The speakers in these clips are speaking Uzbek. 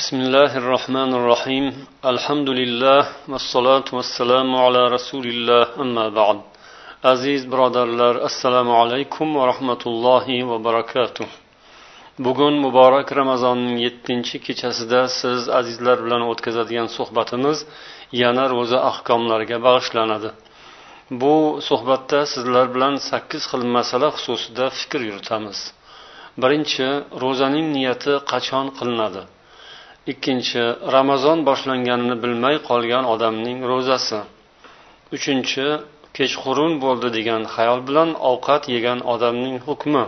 بسم الله الرحمن الرحيم الحمد لله والصلاة والسلام على رسول الله أما بعد aziz birodarlar assalomu alaykum va rahmatullohi va barakatuh bugun muborak ramazonning yettinchi kechasida siz azizlar bilan o'tkazadigan suhbatimiz yana ro'za ahkomlariga bag'ishlanadi bu suhbatda sizlar bilan sakkiz xil masala xususida fikr yuritamiz birinchi ro'zaning niyati qachon qilinadi Ikkinchi ramazon boshlanganini bilmay qolgan odamning ro'zasi. Uchinchi kechqurun bo'ldi degan xayol bilan ovqat yegan odamning hukmi.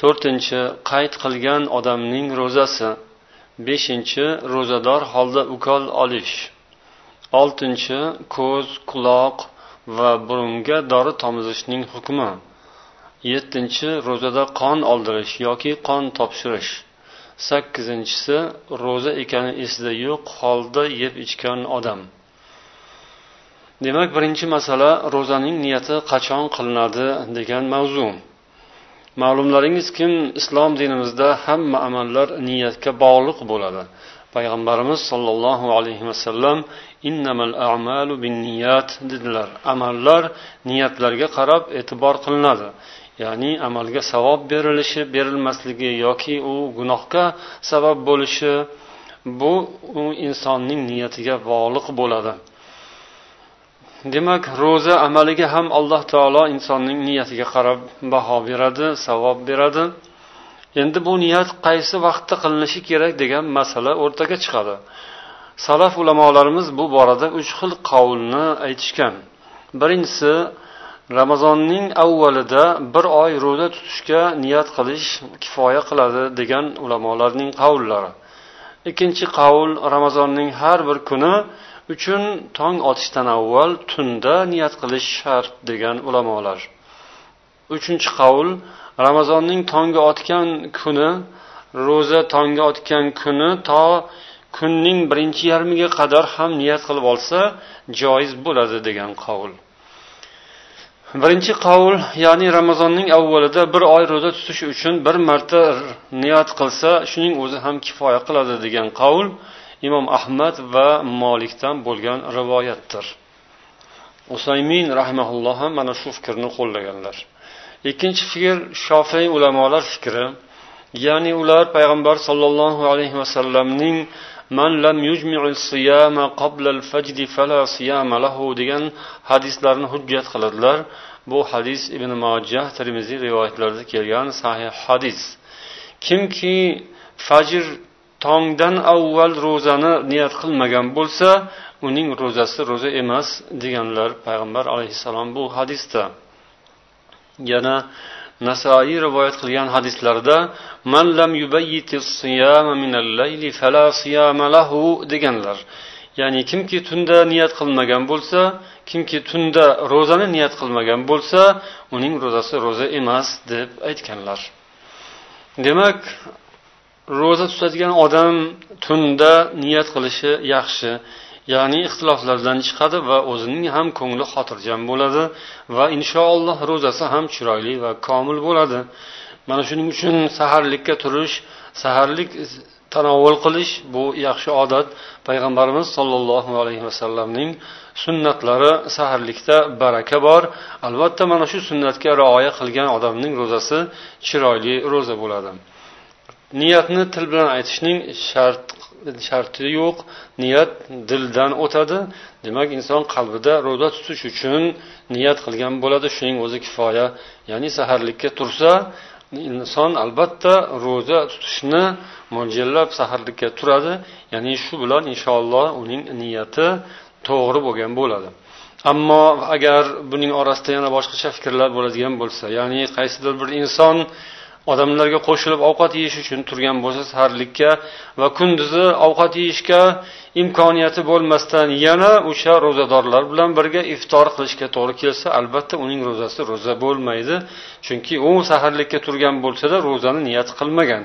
To'rtinchi qayd qilgan odamning ro'zasi. Beshinchi ro'zador holda ukol olish. Oltinchi ko'z quloq va burunga dori tomizishning hukmi. Yettinchi ro'zada qon oldirish yoki qon topshirish. Sakkizinchisi ro'za ekani esida yo'q holda yeb ichgan odam. Demak birinchi masala ro'zaning niyati qachon qilinadi degan mavzu. Ma'lumlaringizkim islom dinimizda hamma amallar niyatga bog'liq bo'ladi. Payg'ambarimiz sollallohu alayhi vasallam innamal a'malu binniyat dedilar. Amallar niyatlarga qarab e'tibor qilinadi. Ya'ni amalga savob berilishi berilmasligi yoki u gunohga sabab bo'lishi bu u insonning niyatiga bog'liq bo'ladi. Demak ro'za amaliga ham alloh taolo insonning niyatiga qarab baho beradi savob beradi. Endi bu niyat qaysi vaqtda qilinishi kerak degan masala o'rtaga chiqadi. Salaf ulamolarimiz bu borada uch xil qavlni aytishgan. Birinchisi ramazonning avvalida bir oy ro'za tutishga niyat qilish kifoya qiladi degan ulamolarning qavllari. Ikkinchi qavl ramazonning har bir kuni uchun tong otishdan avval tunda niyat qilish shart degan ulamolar. Uchinchi qavl ramazonning tongi otgan kuni ro'za tongi otgan kuni to kunning birinchi yarmiga qadar ham niyat qilib olsa joiz bo'ladi degan qavl. Birinchi qavl ya'ni ramazonning avvalida bir oy ro'za tutish uchun bir marta niyat qilsa shuning o'zi ham kifoya qiladi degan qavl imom ahmad va molikdan bo'lgan rivoyatdir. Usaymin rahmaulloh ham mana shu fikrni qo'llaganlar. Ikkinchi fikr shofiy ulamolar fikri. Ya'ni ular payg'ambar sollallohu alayhi vasallamning man lam yujmi'u siyama qabla al-fajr fala siyama lahu degan hadislarni hujjat qiladilar. Bu hadis ibn Majah Tirmiziy rivoyatlarida kelgan sahih hadis. Kimki fajr tongdan avval ro'zani niyat qilmagan bo'lsa uning ro'zasi ro'za emas deganlar payg'ambar alayhissalom bu hadisda. Yana nasoiy rivoyat qilgan hadislarida man lam fala siyama lahu deganlar. Ya'ni kimki tunda niyat qilmagan bo'lsa kimki tunda ro'zani niyat qilmagan bo'lsa uning ro'zasi ro'za emas deb aytganlar. Demak ro'za tutadigan odam tunda niyat qilishi yaxshi. Ya'ni ixtiloflardan chiqadi va o'zining ham ko'ngli xotirjam bo'ladi va inshaalloh ro'zasi ham chiroyli va komil bo'ladi. Mana shuning uchun saharlikka turish saharlik tanovvul qilish bu yaxshi odat. Payg'ambarimiz sollallohu alayhi vasallamning sunnatlari saharlikda baraka bor. Albatta mana shu sunnatga rioya qilgan odamning ro'zasi chiroyli ro'za bo'ladi. Niyatni til bilan aytishning shart sharti yo'q niyat dildan o'tadi. Demak inson qalbida ro'za tutish uchun niyat qilgan bo'ladi shuning o'zi kifoya. Ya'ni saharlikka tursa inson albatta ro'za tutishni mo'ljallab saharlikka turadi. Ya'ni shu bilan inshaalloh uning niyati to'g'ri bo'lgan bo'ladi. Ammo agar buning orasida yana boshqacha fikrlar bo'ladigan bo'lsa ya'ni qaysidir bir inson odamlarga qo'shilib ovqat yeyish uchun turgan bo'lsa saharlikka va kunduzi ovqat yeyishga imkoniyati bo'lmasdan yana o'sha ro'zadorlar bilan birga iftor qilishga to'g'ri kelsa albatta uning ro'zasi ro'za bo'lmaydi. Chunki u saharlikka turgan bo'lsada ro'zani niyat qilmagan.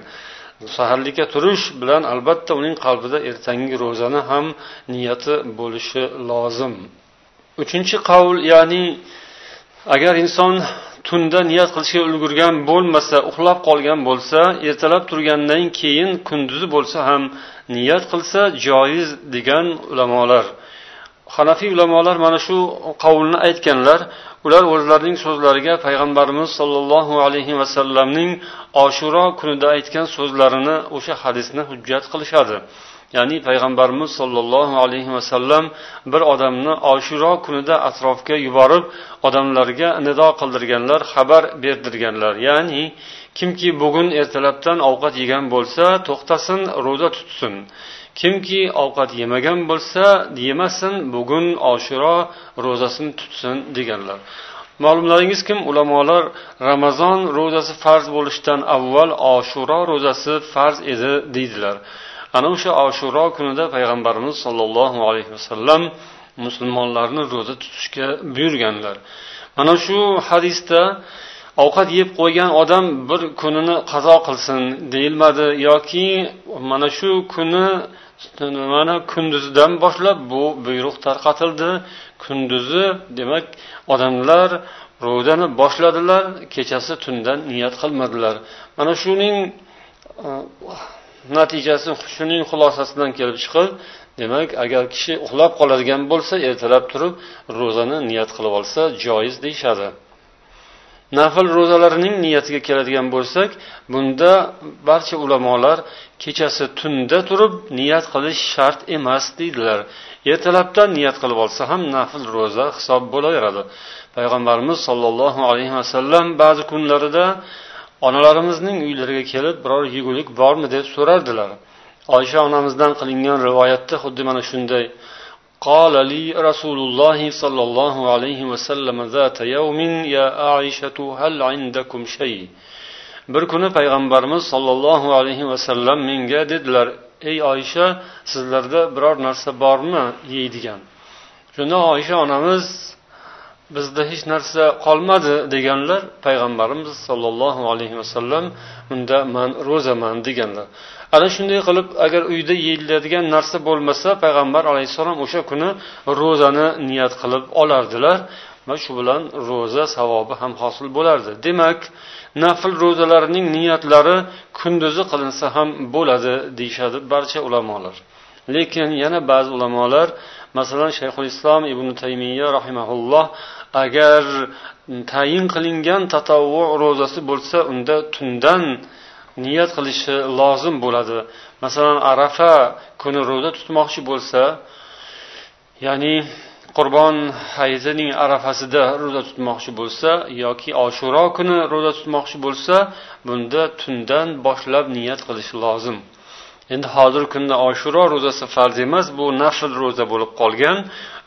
Saharlikka turish bilan albatta uning qalbida ertangi ro'zani ham niyati bo'lishi lozim. Uchinchi qavl ya'ni agar inson tunda niyat qilishga ulgurgan bo'lmasa uxlab qolgan bo'lsa ertalab turgandan keyin kunduzi bo'lsa ham niyat qilsa joiz degan ulamolar. Hanafiy ulamolar mana shu qavulni aytganlar. Ular o'zlarining so'zlariga payg'ambarimiz sollallohu alayhi vasallamning oshuro kunida aytgan so'zlarini o'sha hadisni hujjat qilishadi. Ya'ni payg'ambarimiz sollallohu alayhi vasallam bir odamni oshiro kunida atrofga yuborib odamlarga nido qildirganlar xabar berdirganlar. Ya'ni kimki bugun ertalabdan ovqat yegan bo'lsa to'xtasin ro'za tutsin. Kimki ovqat yemagan bo'lsa yemasin bugun oshiro ro'zasini tutsin deganlar. Ma'lumlaringiz kim? Ulamolar ramazon ro'zasi farz bo'lishidan avval oshuro ro'zasi farz edi deydilar. Ana o'sha oshuro kunida payg'ambarimiz sollallohu alayhi vasallam musulmonlarni ro'za tutishga buyurganlar. Mana shu hadisda ovqat yeb qo'ygan odam bir kunini qazo qilsin deyilmadi yoki mana shu kuni mana kunduzidan boshlab bu buyruq tarqatildi. Kunduzi demak odamlar ro'zani boshladilar kechasi tundan niyat qilmadilar. Mana shuning natijasi shuning xulosasidan kelib chiqib demak agar kishi uxlab qoladigan bo'lsa ertalab turib ro'zani niyat qilib olsa joiz deyishadi. Nafl ro'zalarining niyatiga keladigan bo'lsak bunda barcha ulamolar kechasi tunda turib niyat qilish shart emas deydilar. Ertalabdan niyat qilib olsa ham nafl ro'za hisob bo'laveradi. Payg'ambarimiz sollallohu alayhi vasallam ba'zi kunlarida onalarimizning uylariga kelib biror yegulik bormi deb so'rardilar oysha onamizdan qilingan rivoyatda xuddi mana shunday قال لي رسول الله صلى الله عليه وسلم ذات يوم يا عائشة هل عندكم شيء bir kuni payg'ambarimiz sollallohu alayhi vasallam menga dedilar ey oysha sizlarda biror narsa bormi yeydigan shunda oysha onamiz bizda hech narsa qolmadi deganlar payg'ambarimiz sollallohu alayhi vasallam unda man ro'zaman deganlar. Ana shunday qilib agar uyda yeyiladigan narsa bo'lmasa payg'ambar alayhissalom o'sha kuni ro'zani niyat qilib olardilar. Va shu bilan ro'za savobi ham hosil bo'lardi. Demak nafl ro'zalarning niyatlari kunduzi qilinsa ham bo'ladi deyishadi barcha ulamolar. Lekin yana ba'zi ulamolar masalan shayxul islom ibn taymiya rahimaulloh agar tayin qilingan tatovvu ro'zasi bo'lsa unda tundan niyat qilishi lozim bo'ladi. Masalan arafa kuni ro'za tutmoqchi bo'lsa ya'ni qurbon hayitining arafasida ro'za tutmoqchi bo'lsa yoki oshuro kuni ro'za tutmoqchi bo'lsa bunda tundan boshlab niyat qilishi lozim. Endi hozirgi kunda oshuro ro'zasi farz emas bu nafl ro'za bo'lib qolgan.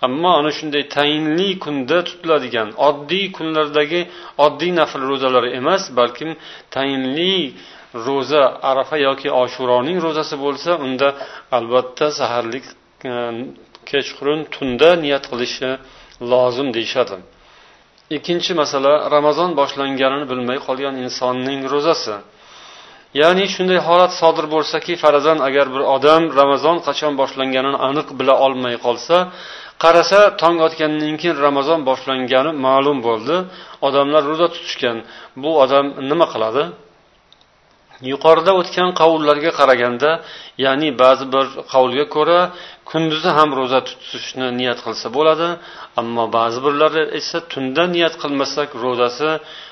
Ammo ana shunday tayinli kunda tutiladigan oddiy kunlardagi oddiy nafl ro'zalari emas balkim tayinli ro'za arafa yoki oshuroning ro'zasi bo'lsa unda albatta saharlik e, kechqurun tunda niyat qilishi lozim deyishadi. Ikkinchi masala ramazon boshlanganini bilmay qolgan insonning ro'zasi. Ya'ni shunday holat sodir bo'lsaki farazan agar bir odam ramazon qachon boshlanganini aniq bila olmay qolsa qarasa tong otgandan keyin ramazon boshlangani ma'lum bo'ldi. Odamlar ro'za tutishgan. Bu odam nima qiladi? Yuqorida o'tgan qavullarga qaraganda ya'ni ba'zi bir qavulga ko'ra kunduzi ham ro'za tutishni niyat qilsa bo'ladi ammo ba'zi birlari esa tunda niyat qilmasak ro'zasi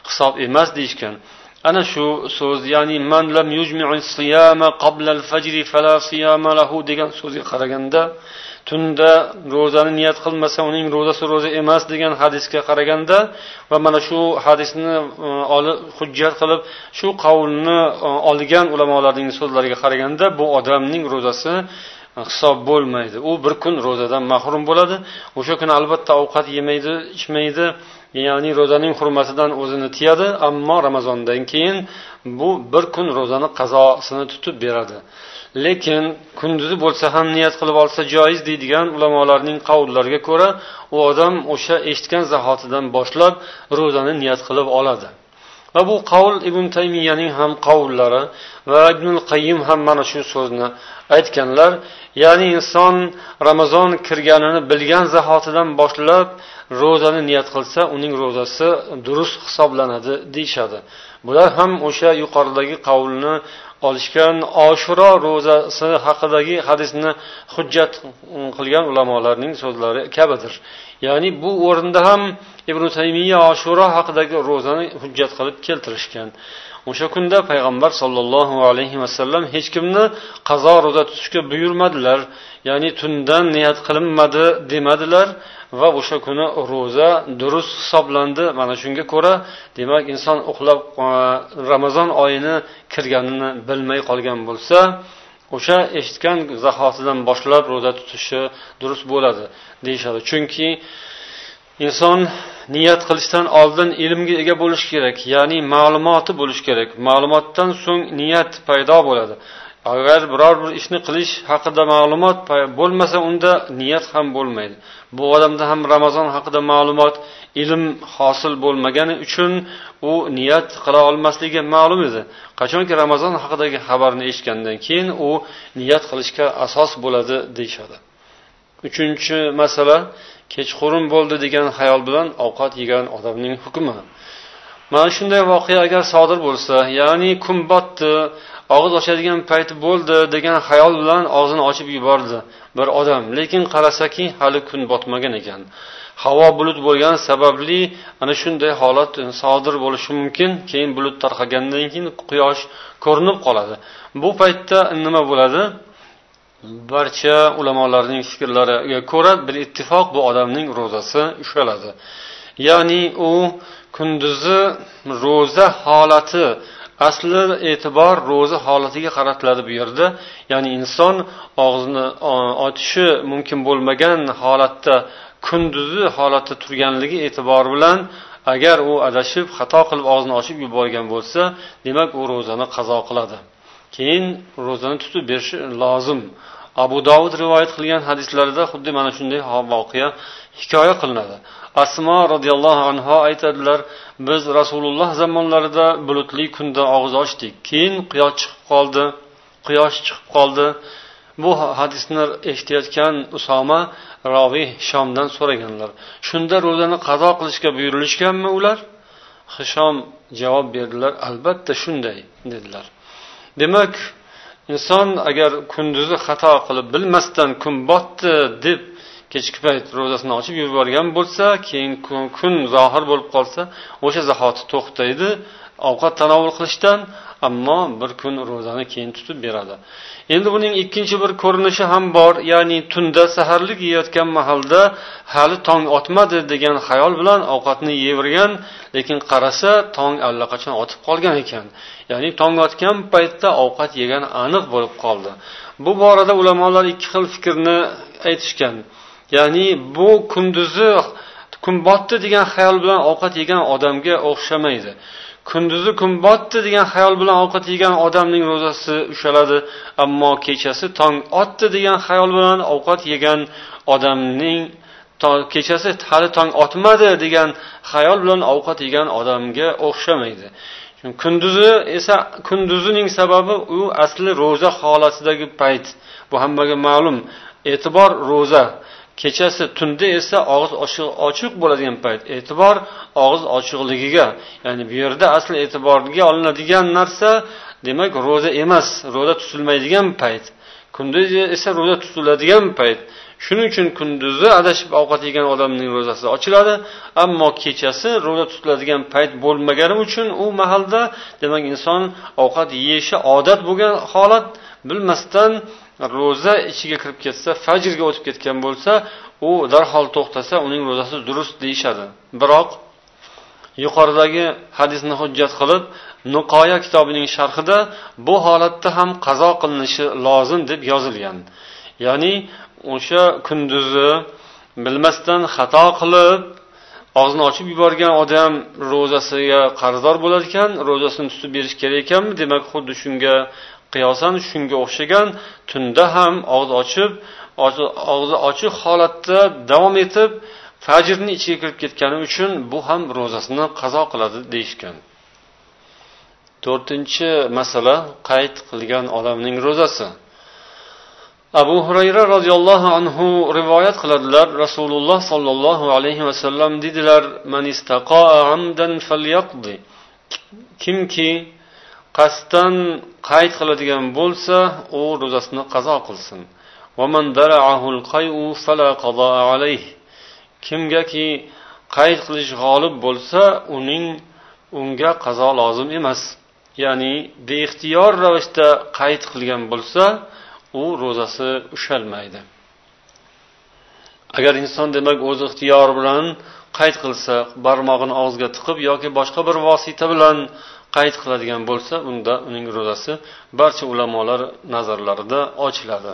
hisob emas deyishgan. Ana shu so'z ya'ni man lam qabla al-fajri fala siyama lahu degan so'zga qaraganda tunda ro'zani niyat qilmasa uning ro'zasi ro'za emas degan hadisga qaraganda va mana shu hadisni e, olib hujjat qilib shu qavlni e, olgan ulamolarning so'zlariga qaraganda bu odamning ro'zasi e, hisob bo'lmaydi. U bir kun ro'zadan mahrum bo'ladi. O'sha kuni albatta ovqat yemaydi ichmaydi. Ya'ni ro'zaning hurmatidan o'zini tiyadi ammo ramazondan keyin bu bir kun ro'zani qazosini tutib beradi. Lekin kunduzi bo'lsa ham niyat qilib olsa joiz deydigan ulamolarning qavllariga ko'ra u odam o'sha eshitgan zahotidan boshlab ro'zani niyat qilib oladi. Va bu qavl ibn taymiyaning ham qavllari va ibn qayyim ham mana shu so'zni aytganlar. Ya'ni inson ramazon kirganini bilgan zahotidan boshlab ro'zani niyat qilsa uning ro'zasi durust hisoblanadi deyishadi. Bular ham o'sha yuqoridagi qavlni olishgan oshuro ro'zasi haqidagi hadisni hujjat mm, qilgan ulamolarning so'zlari kabidir. Ya'ni bu o'rinda ham ibn taymiya oshuro haqidagi ro'zani hujjat qilib keltirishgan. O'sha kunda payg'ambar sollallohu alayhi vasallam hech kimni qazo ro'za tutishga buyurmadilar. Ya'ni tundan niyat qilinmadi demadilar. Va o'sha kuni ro'za durust hisoblandi. Mana shunga ko'ra demak inson uxlab e, ramazon oyini kirganini bilmay qolgan bo'lsa o'sha eshitgan zahotidan boshlab ro'za tutishi durust bo'ladi deyishadi. Chunki inson niyat qilishdan oldin ilmga ega bo'lishi kerak ya'ni ma'lumoti bo'lishi kerak. Ma'lumotdan so'ng niyat paydo bo'ladi. Agar biror bir ishni qilish haqida ma'lumot bo'lmasa unda niyat ham bo'lmaydi. Bu odamda ham ramazon haqida ma'lumot ilm hosil bo'lmagani uchun u niyat qila olmasligi ma'lum edi. Qachonki ramazon haqidagi xabarni eshitgandan keyin u niyat qilishga asos bo'ladi deyishadi. Uchinchi masala kechqurun bo'ldi degan xayol bilan ovqat yegan odamning hukmi. Mana shunday voqea agar sodir bo'lsa ya'ni kun botdi og'iz ochadigan payti bo'ldi degan xayol bilan og'zini ochib yubordi bir odam. Lekin qarasaki hali kun botmagan ekan. Havo bulut bo'lgani sababli ana shunday holat e, sodir bo'lishi mumkin. Keyin bulut tarqagandan keyin quyosh ko'rinib qoladi. Bu paytda nima bo'ladi? Barcha ulamolarning fikrlariga ko'ra bir ittifoq bu odamning ro'zasi ushaladi. Ya'ni u kunduzi ro'za holati asli e'tibor ro'za holatiga qaratiladi bu yerda. Ya'ni inson og'zini ochishi mumkin bo'lmagan holatda kunduzi holatda turganligi e'tibori bilan agar u adashib xato qilib og'zini ochib yuborgan bo'lsa demak u ro'zani qazo qiladi. Keyin ro'zani tutib berishi lozim. Abu dovud rivoyat qilgan hadislarida xuddi mana shunday voqea hikoya qilinadi. Asmo roziyallohu anhu aytadilar biz rasululloh zamonlarida bulutli kunda og'iz ochdik. Keyin quyosh chiqib qoldi quyosh chiqib qoldi. Bu hadisni eshitayotgan usoma roviy shomdan so'raganlar. Shunda ro'zani qazo qilishga buyurilishganmi ular? Hishom javob berdilar albatta shunday dedilar. Demak inson agar kunduzi xato qilib bilmasdan kun botdi deb kechki payt ro'zasini ochib yuborgan bo'lsa keyin kun zohir bo'lib qolsa o'sha zahoti to'xtaydi ovqat tanovul qilishdan ammo bir kun ro'zani keyin tutib beradi. Endi buning ikkinchi bir ko'rinishi ham bor ya'ni tunda saharlik yeyotgan mahalda hali tong otmadi degan xayol bilan ovqatni yeyvergan lekin qarasa tong allaqachon otib qolgan ekan. Ya'ni tong otgan paytda ovqat yegan aniq bo'lib qoldi. Bu borada ulamolar ikki xil fikrni aytishgan. Ya'ni bu kunduzi kun botdi degan xayol bilan ovqat yegan odamga o'xshamaydi. Kunduzi kun botdi degan xayol bilan ovqat yegan odamning ro'zasi ushaladi ammo kechasi tong otdi degan xayol bilan ovqat yegan odamning kechasi hali tong otmadi degan xayol bilan ovqat yegan odamga o'xshamaydi. Kunduzi esa kunduzining sababi u asli ro'za holatidagi payt. Bu hammaga ma'lum. E'tibor ro'za. Kechasi tunda esa og'iz ochiq bo'ladigan payt. E'tibor og'iz ochiqligiga ya'ni bu yerda asli e'tiborga olinadigan narsa demak ro'za emas ro'za tutilmaydigan payt. Kunduzi esa ro'za tutiladigan payt. Shuning uchun kunduzi adashib ovqat yegan odamning ro'zasi ochiladi ammo kechasi ro'za tutiladigan payt bo'lmagani uchun u mahalda demak inson ovqat yeyishi odat bo'lgan holat bilmasdan ro'za ichiga kirib ketsa fajrga o'tib ketgan bo'lsa u darhol to'xtasa uning ro'zasi durust deyishadi. Biroq yuqoridagi hadisni hujjat qilib nuqoya kitobining sharhida bu holatda ham qazo qilinishi lozim deb yozilgan. Ya'ni o'sha kunduzi bilmasdan xato qilib og'zini ochib yuborgan odam ro'zasiga qarzdor bo'lar ekan ro'zasini tutib berish kerak ekanmi? Demak xuddi shunga qiyosan shunga o'xshagan tunda ham og'iz ochib og'zi ochiq holatda davom etib fajrni ichiga kirib ketgani uchun bu ham ro'zasini qazo qiladi deyishgan. To'rtinchi masala qayd qilgan odamning ro'zasi. Abu hurayra roziyallohu anhu rivoyat qiladilar rasululloh sollallohu alayhi vasallam dedilar man amdan falyaqdi. Kimki qasddan qayd qiladigan bo'lsa u ro'zasini qazo qilsin. Kimgaki qayd qilish g'olib bo'lsa uning unga qazo lozim emas. Ya'ni beixtiyor ravishda qayd qilgan bo'lsa u ro'zasi ushalmaydi. Agar inson demak o'z ixtiyori bilan qayd qilsa barmog'ini og'ziga tiqib yoki boshqa bir vosita bilan qayd qiladigan bo'lsa unda uning ro'zasi barcha ulamolar nazarlarida ochiladi.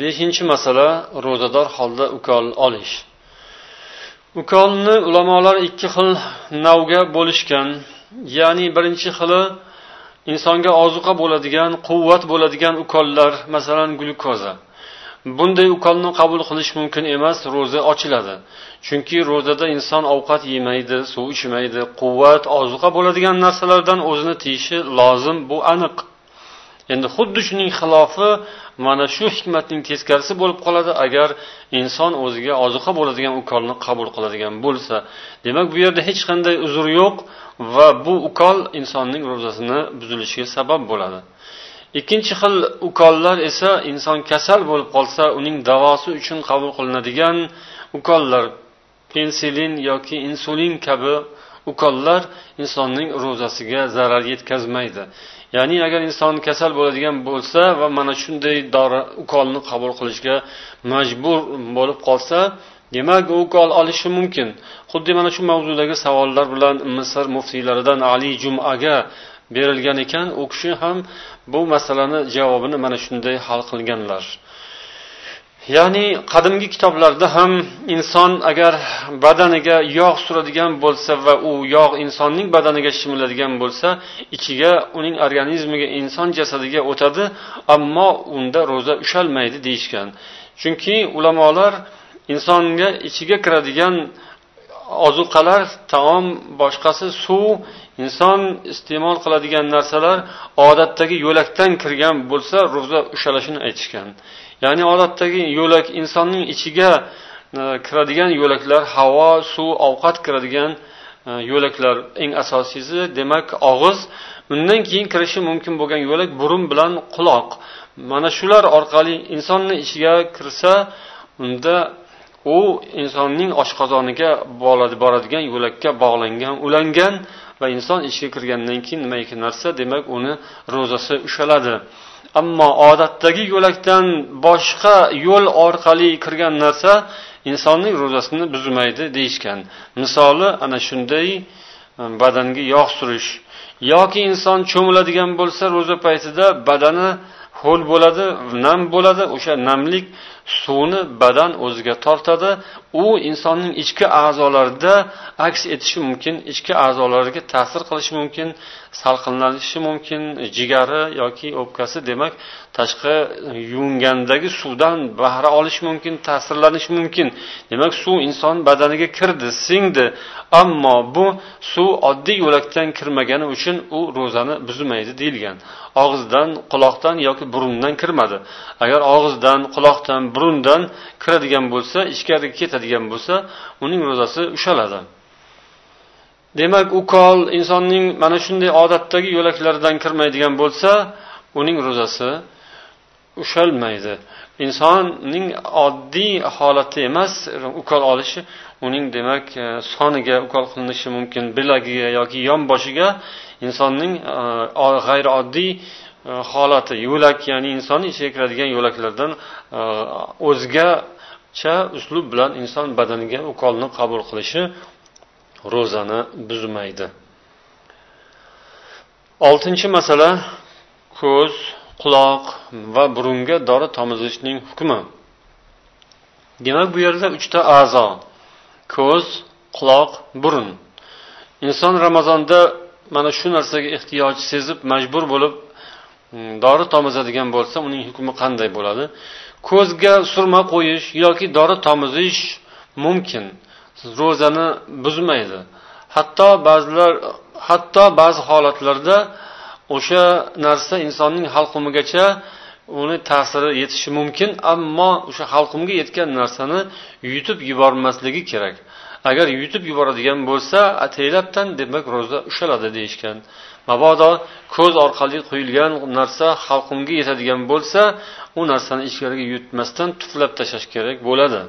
Beshinchi masala ro'zador holda ukol olish. Ukolni ulamolar ikki xil navga bo'lishgan ya'ni birinchi xili insonga ozuqa bo'ladigan quvvat bo'ladigan ukollar masalan glyukoza. Bunday ukolni qabul qilish mumkin emas ro'za ochiladi. Chunki ro'zada inson ovqat yemaydi suv ichmaydi quvvat ozuqa bo'ladigan narsalardan o'zini tiyishi lozim bu aniq. Endi xuddi shuning xilofi mana shu hikmatning teskarisi bo'lib qoladi agar inson o'ziga ozuqa bo'ladigan ukolni qabul qiladigan bo'lsa. Demak bu yerda hech qanday uzr yo'q va bu ukol insonning ro'zasini buzilishiga sabab bo'ladi. Ikkinchi xil ukollar esa inson kasal bo'lib qolsa uning davosi uchun qabul qilinadigan ukollar pensilin yoki insulin kabi ukollar insonning ro'zasiga zarar yetkazmaydi. Ya'ni agar inson kasal bo'ladigan bo'lsa va mana shunday dori ukolni qabul qilishga majbur bo'lib qolsa demak u ukol olishi mumkin. Xuddi mana shu mavzudagi savollar bilan misr muftiylaridan ali jumaga berilgan ekan u kishi ham bu masalani javobini mana shunday hal qilganlar. Ya'ni qadimgi kitoblarda ham inson agar badaniga yog' suradigan bo'lsa va u yog' insonning badaniga shimiladigan bo'lsa ichiga uning organizmiga inson jasadiga o'tadi ammo unda ro'za ushalmaydi deyishgan. Chunki ulamolar insonga ichiga kiradigan ozuqalar taom boshqasi suv inson iste'mol qiladigan narsalar odatdagi yo'lakdan kirgan bo'lsa ro'za ushalashini aytishgan. Ya'ni odatdagi yo'lak insonning ichiga e, kiradigan yo'laklar havo suv ovqat kiradigan e, yo'laklar. Eng asosiysi demak og'iz. Undan keyin kirishi mumkin bo'lgan yo'lak burun bilan quloq. Mana shular orqali insonni ichiga kirsa unda u insonning oshqozoniga boradigan yo'lakka bog'langan ulangan va inson ichiga kirgandan keyin nima ekan narsa demak uni ro'zasi ushaladi. Ammo odatdagi yo'lakdan boshqa yo'l orqali kirgan narsa insonning ro'zasini buzmaydi deyishgan. Misoli ana shunday um, badanga yog' surish. Yoki inson cho'miladigan bo'lsa ro'za paytida badani ho'l bo'ladi nam bo'ladi o'sha namlik suvni badan o'ziga tortadi u insonning ichki a'zolarida aks etishi mumkin ichki a'zolariga ta'sir qilishi mumkin salqinlanishi mumkin jigari yoki o'pkasi demak tashqi yuvingandagi suvdan bahra olishi mumkin ta'sirlanishi mumkin. Demak suv inson badaniga kirdi singdi. Ammo bu suv oddiy yo'lakdan kirmagani uchun u ro'zani buzmaydi deyilgan. Og'izdan quloqdan yoki burundan kirmadi. Agar og'izdan quloqdan burundan kiradigan bo'lsa ichkariga ketadigan bo'lsa uning ro'zasi ushaladi. Demak ukol insonning mana shunday odatdagi yo'laklaridan kirmaydigan bo'lsa uning ro'zasi ushalmaydi. Insonning oddiy holati emas ukol olishi uning demak e, soniga ukol qilinishi mumkin. Bilagiga yoki yonboshiga insonning e, g'ayrioddiy e, holati yo'lak ya'ni insonni ichiga kiradigan yo'laklardan o'zga cha uslub bilan inson badaniga ukolni qabul qilishi ro'zani buzmaydi. Oltinchi masala ko'z quloq va burunga dori tomizishning hukmi. Demak bu yerda uchta a'zo ko'z quloq burun. Inson ramazonda mana shu narsaga ehtiyoj sezib majbur bo'lib Hmm, dori tomizadigan bo'lsa uning hukmi qanday bo'ladi? Ko'zga surma qo'yish yoki dori tomizish mumkin. Ro'zani buzmaydi. Hatto ba'zilar hatto ba'zi holatlarda o'sha narsa insonning halqumigacha uni ta'siri yetishi mumkin ammo o'sha halqumga yetgan narsani yutib yubormasligi kerak. Agar yutib yuboradigan bo'lsa ataylabdan demak ro'za ushaladi deyishgan. Mabodo ko'z orqali quyilgan narsa halqumga yetadigan bo'lsa u narsani ichkariga yutmasdan tuflab tashlash kerak bo'ladi.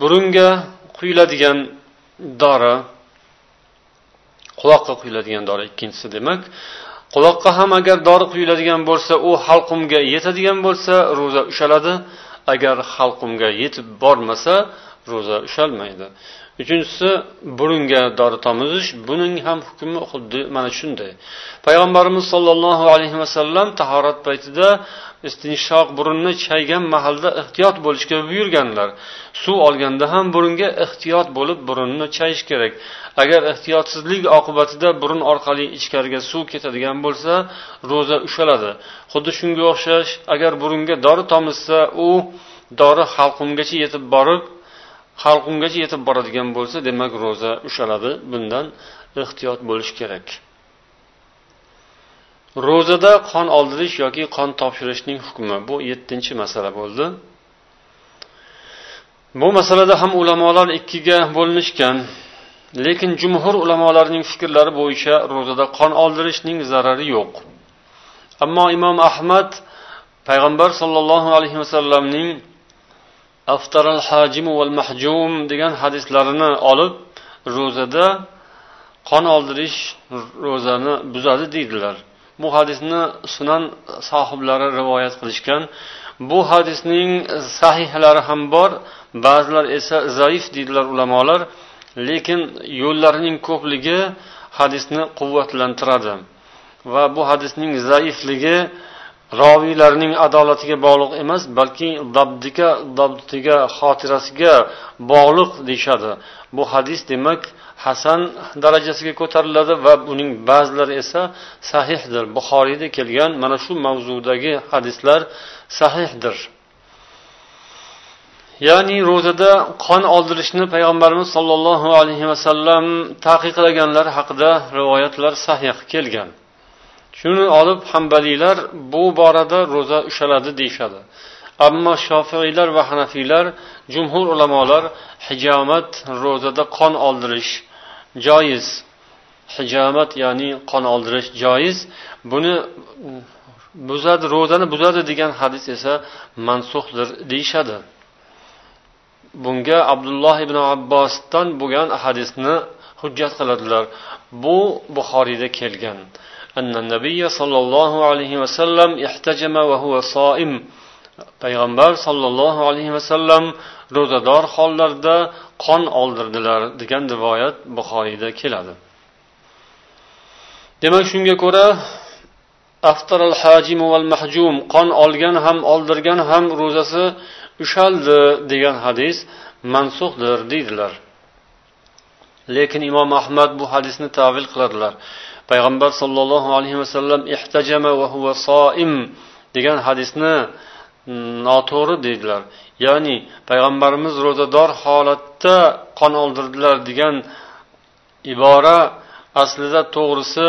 Burunga quyiladigan dori quloqqa quyiladigan dori ikkinchisi demak quloqqa ham agar dori quyiladigan bo'lsa u halqumga yetadigan bo'lsa ro'za ushaladi. Agar halqumga yetib bormasa ro'za ushalmaydi. Uchinchisi burunga dori tomizish buning ham hukmi xuddi mana shunday. Payg'ambarimiz sollallohu alayhi vasallam tahorat paytida istinshoq burunni chaygan mahalda ehtiyot bo'lishga buyurganlar. Suv olganda ham burunga ehtiyot bo'lib burunni chayish kerak. Agar ehtiyotsizlik oqibatida burun orqali ichkariga suv ketadigan bo'lsa ro'za ushaladi. Xuddi shunga o'xshash agar burunga dori tomizsa u dori halqumgacha yetib borib halqumgacha yetib boradigan bo'lsa demak ro'za ushaladi. Bundan ehtiyot bo'lish kerak. Ro'zada qon oldirish yoki qon topshirishning hukmi. Bu yettinchi masala bo'ldi. Bu masalada ham ulamolar ikkiga bo'linishgan. Lekin jumhur ulamolarning fikrlari bo'yicha ro'zada qon oldirishning zarari yo'q. Ammo imom ahmad payg'ambar sollallohu alayhi vasallamning aftaral hajimu val mahjum degan hadislarini olib ro'zada qon oldirish ro'zani buzadi deydilar. Bu hadisni sunan sohiblari rivoyat qilishgan. Bu hadisning sahihlari ham bor ba'zilar esa zaif deydilar ulamolar lekin yo'llarining ko'pligi hadisni quvvatlantiradi va bu hadisning zaifligi roviylarning adolatiga bog'liq emas balki dabdiga dabtiga xotirasiga bog'liq deyishadi. Bu hadis demak hasan darajasiga ko'tariladi va uning ba'zilari esa sahihdir. Buxoriyda kelgan mana shu mavzudagi hadislar sahihdir. Ya'ni ro'zada qon oldirishni payg'ambarimiz sollallohu alayhi vasallam taqiqlaganlar haqida rivoyatlar sahih kelgan. Shuni olib hambaliylar bu borada ro'za ushaladi deyishadi. Ammo shofiylar va hanafiylar jumhur ulamolar hijomat ro'zada qon oldirish joiz. Hijomat ya'ni qon oldirish joiz. Buni buzadi ro'zani buzadi degan hadis esa mansuhdir deyishadi. Bunga abdulloh ibn abbosdan bo'lgan hadisni hujjat qiladilar. Bu buxoriyda kelgan. أن النبي صلى الله عليه وسلم احتجم وهو صائم payg'ambar sollallohu alayhi vasallam ro'zador hollarda qon oldirdilar degan rivoyat buxoriyda keladi demak shunga ko'ra aftar al hajim val mahjum qon olgan ham oldirgan ham ro'zasi ushaldi degan hadis mansuhdir deydilar lekin imom ahmad bu hadisni tavil qiladilar Payg'ambar sollallohu alayhi vasallam ihtajama va huva soim degan hadisni mm, noto'g'ri deydilar. Ya'ni payg'ambarimiz ro'zador holatda qon oldirdilar degan ibora aslida to'g'risi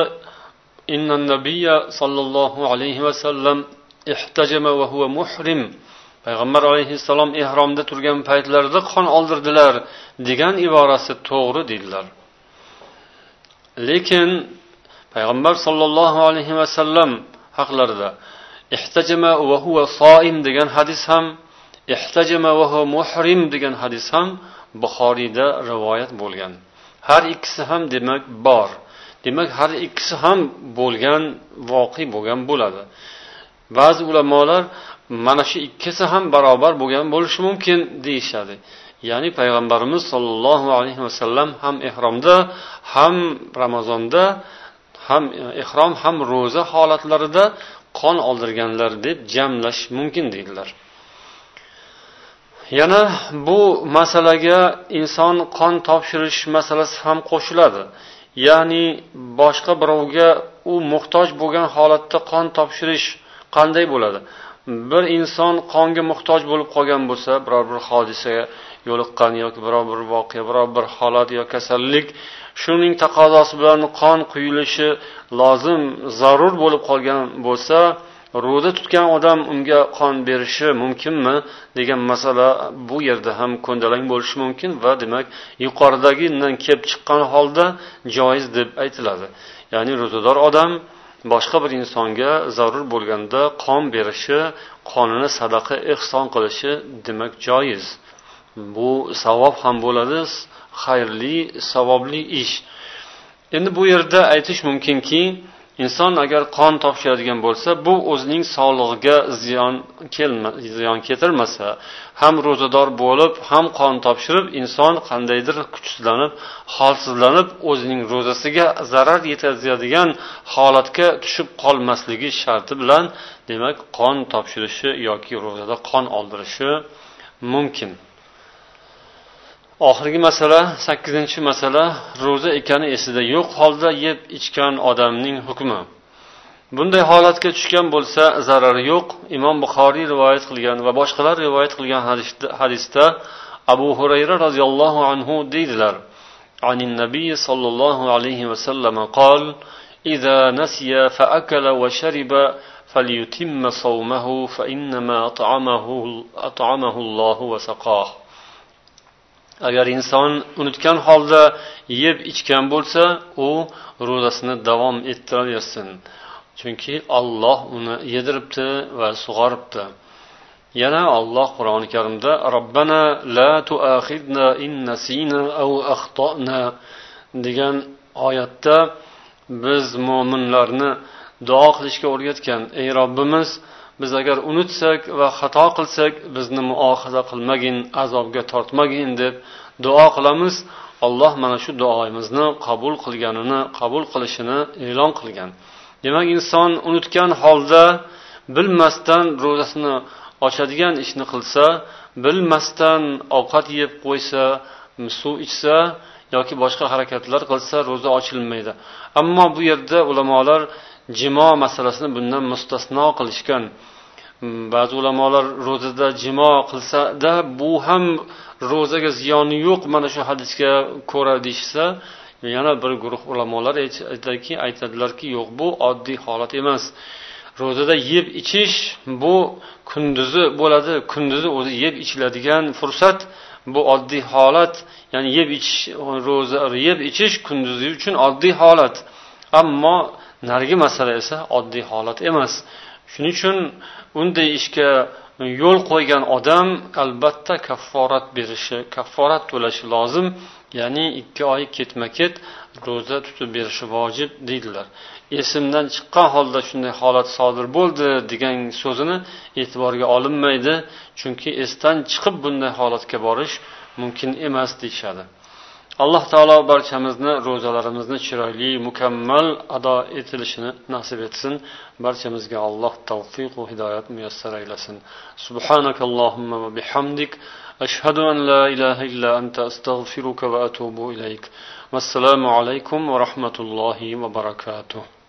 innan nabiyya sollallohu alayhi vasallam ihtajama va huva muhrim. Payg'ambar alayhissalom ehromda turgan paytlarida qon oldirdilar degan iborasi to'g'ri deydilar. Lekin payg'ambar sollallohu alayhi vasallam haqlarida ihtajama va huva soim degan hadis ham ihtajama va huva muhrim degan hadis ham buxoriyda rivoyat bo'lgan. Har ikkisi ham demak bor. Demak har ikkisi ham bo'lgan voqe bo'lgan bo'ladi. Ba'zi ulamolar mana shu ikkisi ham barobar bo'lgan bo'lishi mumkin deyishadi. Ya'ni payg'ambarimiz sollallohu alayhi vasallam ham ehromda ham ramazonda ham ehrom ham ro'za holatlarida qon oldirganlar deb jamlash mumkin deydilar. Yana bu masalaga inson qon topshirish masalasi ham qo'shiladi. Ya'ni boshqa birovga u muhtoj bo'lgan holatda qon topshirish qanday bo'ladi? Bir inson qonga muhtoj bo'lib qolgan bo'lsa biror bir hodisaga yo'liqqan yoki biror bir voqea biror bir holat yo kasallik shuning taqozosi bilan qon quyilishi lozim zarur bo'lib qolgan bo'lsa ro'za tutgan odam unga qon berishi mumkinmi degan masala bu yerda ham ko'ndalang bo'lishi mumkin va demak yuqoridagidan kelib chiqqan holda joiz deb aytiladi. Ya'ni ro'zador odam boshqa bir insonga zarur bo'lganda qon berishi qonini sadaqa ehson qilishi demak joiz. Bu savob ham bo'ladi. Xayrli savobli ish. Endi bu yerda aytish mumkinki inson agar qon topshiradigan bo'lsa bu o'zining sog'lig'iga ziyon kelma ziyon keltirmasa ham ro'zador bo'lib ham qon topshirib inson qandaydir kuchsizlanib holsizlanib o'zining ro'zasiga zarar yetkazadigan holatga tushib qolmasligi sharti bilan demak qon topshirishi yoki ro'zada qon oldirishi mumkin. oxirgi masala sakkizinchi masala ro'za ekani esida yo'q holda yeb ichgan odamning hukmi bunday holatga tushgan bo'lsa zarari yo'q imom buxoriy rivoyat qilgan va boshqalar rivoyat qilgan hadisda abu hurayra roziyallohu anhu deydilar عن النبي صلى الله عليه وسلم قال إذا نسي فأكل وشرب فليتم صومه فإنما أطعمه, أطعمه الله وسقاه agar inson unutgan holda yeb ichgan bo'lsa u ro'zasini davom ettiraversin. Chunki olloh uni yediribdi va sug'oribdi. Yana olloh qur'oni karimda robbana la tuaxidna in nasina au axtona degan oyatda biz mo'minlarni duo qilishga o'rgatgan. Ey robbimiz biz agar unutsak va xato qilsak bizni muohaza qilmagin azobga tortmagin deb duo qilamiz. Alloh mana shu duoyimizni qabul qilganini qabul qilishini e'lon qilgan. Demak inson unutgan holda bilmasdan ro'zasini ochadigan ishni qilsa bilmasdan ovqat yeb qo'ysa suv ichsa yoki boshqa harakatlar qilsa ro'za ochilmaydi. Ammo bu yerda ulamolar jimo masalasini bundan mustasno qilishgan. Ba'zi ulamolar ro'zada jimo qilsada bu ham ro'zaga ziyoni yo'q mana shu hadisga ko'ra deyishsa yana bir guruh ulamolar aytadiki aytadilarki yo'q bu oddiy holat emas. Ro'zada yeb ichish bu kunduzi bo'ladi kunduzi o'zi yeb ichiladigan fursat bu oddiy holat ya'ni yeb ichish ro'za yeb ichish kunduzi uchun oddiy holat. Ammo narigi masala esa oddiy holat emas. Shuning uchun unday ishga yo'l qo'ygan odam albatta kafforat berishi kafforat to'lashi lozim. Ya'ni ikki oy ketma ket ro'za tutib berishi vojib deydilar. Esimdan chiqqan holda shunday holat sodir bo'ldi degan so'zini e'tiborga olinmaydi. Chunki esdan chiqib bunday holatga borish mumkin emas deyishadi. alloh taolo barchamizni ro'zalarimizni chiroyli mukammal ado etilishini nasib etsin. Barchamizga alloh tavfiqu hidoyat muyassar aylasin. Subhanakallohumma va bihamdik. Ashhadu an la ilaha illa anta astag'firuka va atubu ilayk. Vassalomu alaykum va rahmatullohi va barakatuh.